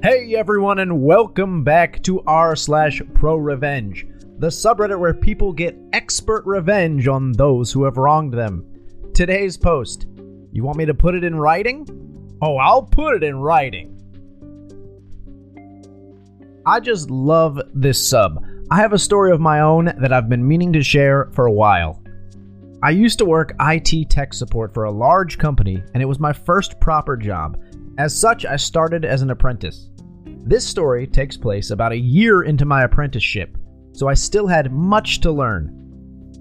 Hey everyone, and welcome back to r slash pro revenge, the subreddit where people get expert revenge on those who have wronged them. Today's post. You want me to put it in writing? Oh, I'll put it in writing. I just love this sub. I have a story of my own that I've been meaning to share for a while. I used to work IT tech support for a large company, and it was my first proper job. As such, I started as an apprentice. This story takes place about a year into my apprenticeship, so I still had much to learn.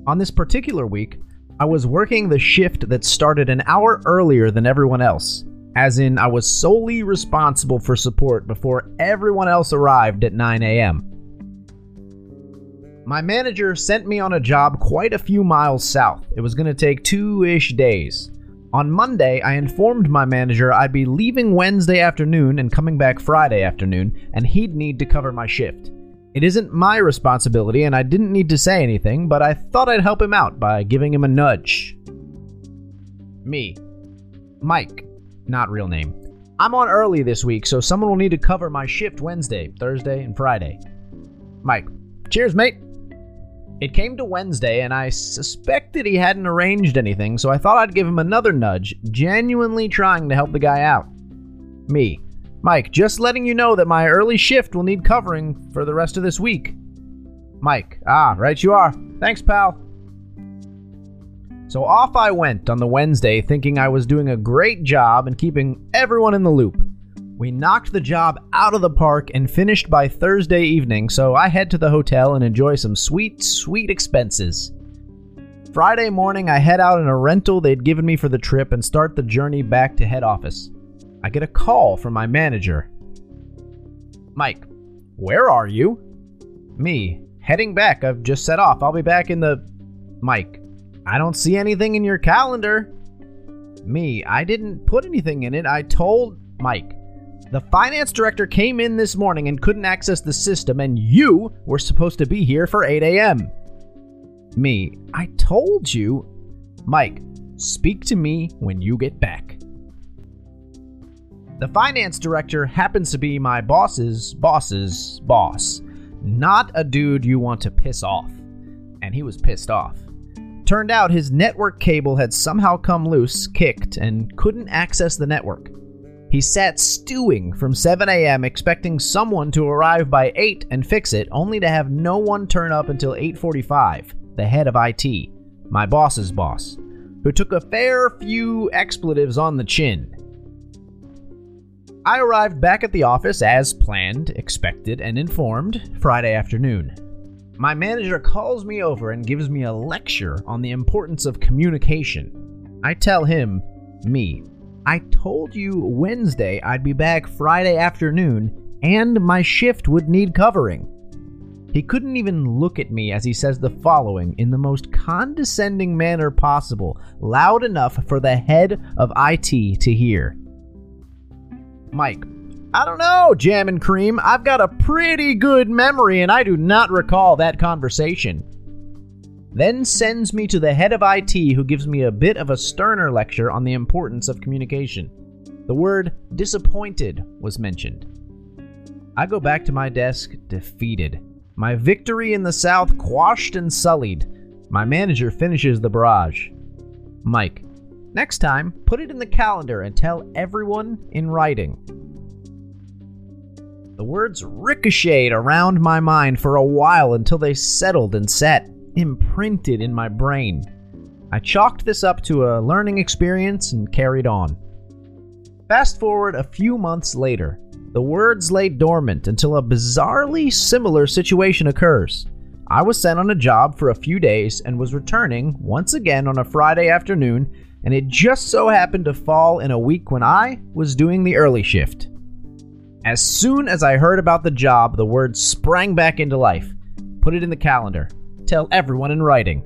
On this particular week, I was working the shift that started an hour earlier than everyone else, as in, I was solely responsible for support before everyone else arrived at 9 a.m. My manager sent me on a job quite a few miles south. It was going to take two ish days. On Monday, I informed my manager I'd be leaving Wednesday afternoon and coming back Friday afternoon, and he'd need to cover my shift. It isn't my responsibility, and I didn't need to say anything, but I thought I'd help him out by giving him a nudge. Me. Mike. Not real name. I'm on early this week, so someone will need to cover my shift Wednesday, Thursday, and Friday. Mike. Cheers, mate. It came to Wednesday, and I suspected he hadn't arranged anything, so I thought I'd give him another nudge, genuinely trying to help the guy out. Me. Mike, just letting you know that my early shift will need covering for the rest of this week. Mike. Ah, right you are. Thanks, pal. So off I went on the Wednesday, thinking I was doing a great job and keeping everyone in the loop. We knocked the job out of the park and finished by Thursday evening, so I head to the hotel and enjoy some sweet, sweet expenses. Friday morning, I head out in a rental they'd given me for the trip and start the journey back to head office. I get a call from my manager. Mike, where are you? Me, heading back. I've just set off. I'll be back in the. Mike, I don't see anything in your calendar. Me, I didn't put anything in it. I told Mike. The finance director came in this morning and couldn't access the system, and you were supposed to be here for 8 a.m. Me, I told you. Mike, speak to me when you get back. The finance director happens to be my boss's boss's boss. Not a dude you want to piss off. And he was pissed off. Turned out his network cable had somehow come loose, kicked, and couldn't access the network. He sat stewing from 7 a.m., expecting someone to arrive by 8 and fix it, only to have no one turn up until 8:45. The head of IT, my boss's boss, who took a fair few expletives on the chin. I arrived back at the office as planned, expected, and informed Friday afternoon. My manager calls me over and gives me a lecture on the importance of communication. I tell him, me, I told you Wednesday I'd be back Friday afternoon and my shift would need covering. He couldn't even look at me as he says the following in the most condescending manner possible, loud enough for the head of IT to hear. Mike, I don't know, Jam and Cream. I've got a pretty good memory and I do not recall that conversation then sends me to the head of IT, who gives me a bit of a sterner lecture on the importance of communication. The word disappointed was mentioned. I go back to my desk, defeated. My victory in the South quashed and sullied. My manager finishes the barrage. Mike, next time, put it in the calendar and tell everyone in writing. The words ricocheted around my mind for a while until they settled and sat imprinted in my brain. I chalked this up to a learning experience and carried on. Fast forward a few months later, the words lay dormant until a bizarrely similar situation occurs. I was sent on a job for a few days and was returning once again on a Friday afternoon, and it just so happened to fall in a week when I was doing the early shift. As soon as I heard about the job, the words sprang back into life. Put it in the calendar tell everyone in writing.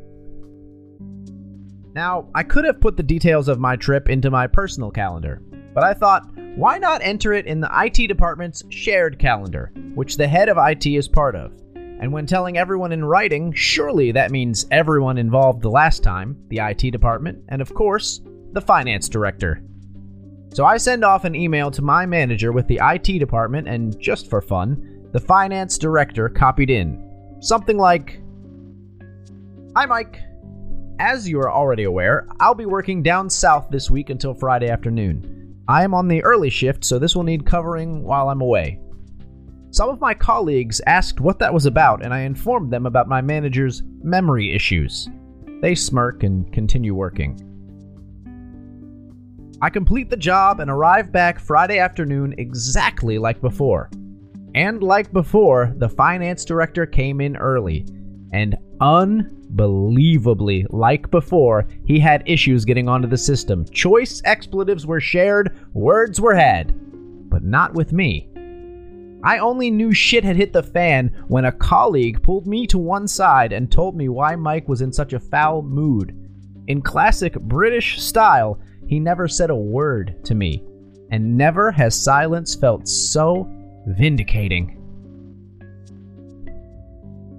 Now, I could have put the details of my trip into my personal calendar, but I thought, why not enter it in the IT department's shared calendar, which the head of IT is part of? And when telling everyone in writing, surely that means everyone involved the last time, the IT department, and of course, the finance director. So I send off an email to my manager with the IT department, and just for fun, the finance director copied in. Something like Hi, Mike. As you are already aware, I'll be working down south this week until Friday afternoon. I am on the early shift, so this will need covering while I'm away. Some of my colleagues asked what that was about, and I informed them about my manager's memory issues. They smirk and continue working. I complete the job and arrive back Friday afternoon exactly like before. And like before, the finance director came in early. And unbelievably, like before, he had issues getting onto the system. Choice expletives were shared, words were had. But not with me. I only knew shit had hit the fan when a colleague pulled me to one side and told me why Mike was in such a foul mood. In classic British style, he never said a word to me, and never has silence felt so vindicating.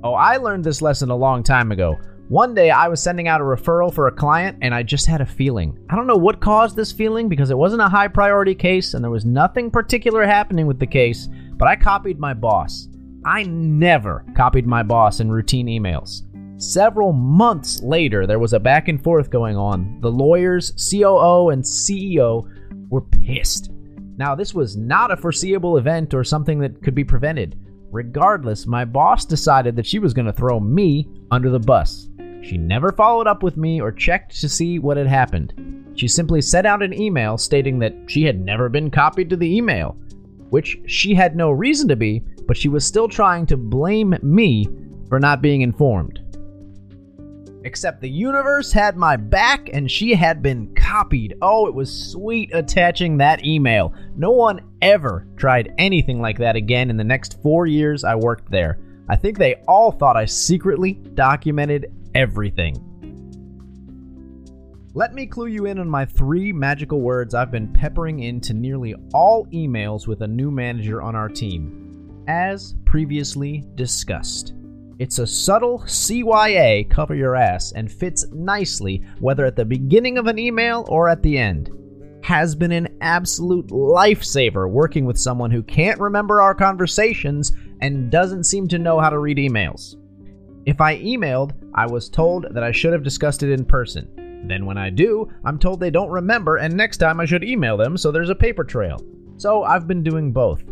Oh, I learned this lesson a long time ago. One day I was sending out a referral for a client and I just had a feeling. I don't know what caused this feeling because it wasn't a high priority case and there was nothing particular happening with the case, but I copied my boss. I never copied my boss in routine emails. Several months later, there was a back and forth going on. The lawyers, COO, and CEO were pissed. Now, this was not a foreseeable event or something that could be prevented. Regardless, my boss decided that she was going to throw me under the bus. She never followed up with me or checked to see what had happened. She simply sent out an email stating that she had never been copied to the email which she had no reason to be, but she was still trying to blame me for not being informed. Except the universe had my back and she had been copied. Oh, it was sweet attaching that email. No one ever tried anything like that again in the next four years I worked there. I think they all thought I secretly documented everything. Let me clue you in on my three magical words I've been peppering into nearly all emails with a new manager on our team. As previously discussed. It's a subtle CYA, cover your ass, and fits nicely whether at the beginning of an email or at the end. Has been an absolute lifesaver working with someone who can't remember our conversations and doesn't seem to know how to read emails. If I emailed, I was told that I should have discussed it in person. Then when I do, I'm told they don't remember, and next time I should email them so there's a paper trail. So I've been doing both.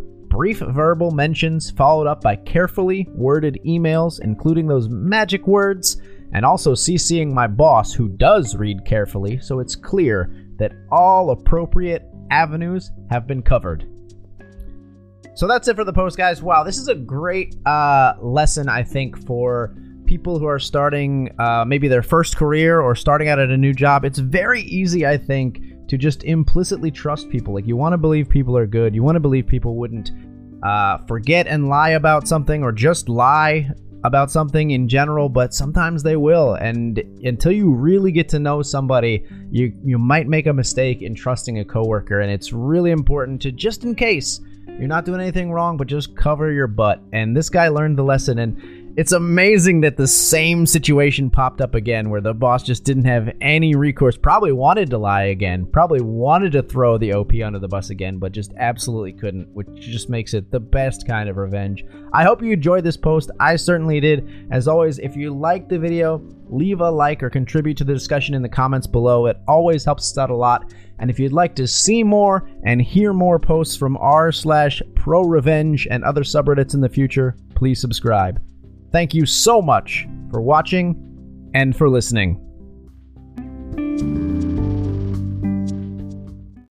Brief verbal mentions followed up by carefully worded emails, including those magic words, and also CCing my boss, who does read carefully, so it's clear that all appropriate avenues have been covered. So that's it for the post, guys. Wow, this is a great uh, lesson, I think, for people who are starting uh, maybe their first career or starting out at a new job, it's very easy, I think, to just implicitly trust people. Like, you want to believe people are good. You want to believe people wouldn't uh, forget and lie about something or just lie about something in general, but sometimes they will. And until you really get to know somebody, you you might make a mistake in trusting a coworker. And it's really important to just in case you're not doing anything wrong, but just cover your butt. And this guy learned the lesson. And it's amazing that the same situation popped up again where the boss just didn't have any recourse. Probably wanted to lie again. Probably wanted to throw the OP under the bus again, but just absolutely couldn't, which just makes it the best kind of revenge. I hope you enjoyed this post. I certainly did. As always, if you liked the video, leave a like or contribute to the discussion in the comments below. It always helps us out a lot. And if you'd like to see more and hear more posts from r slash pro revenge and other subreddits in the future, please subscribe. Thank you so much for watching and for listening.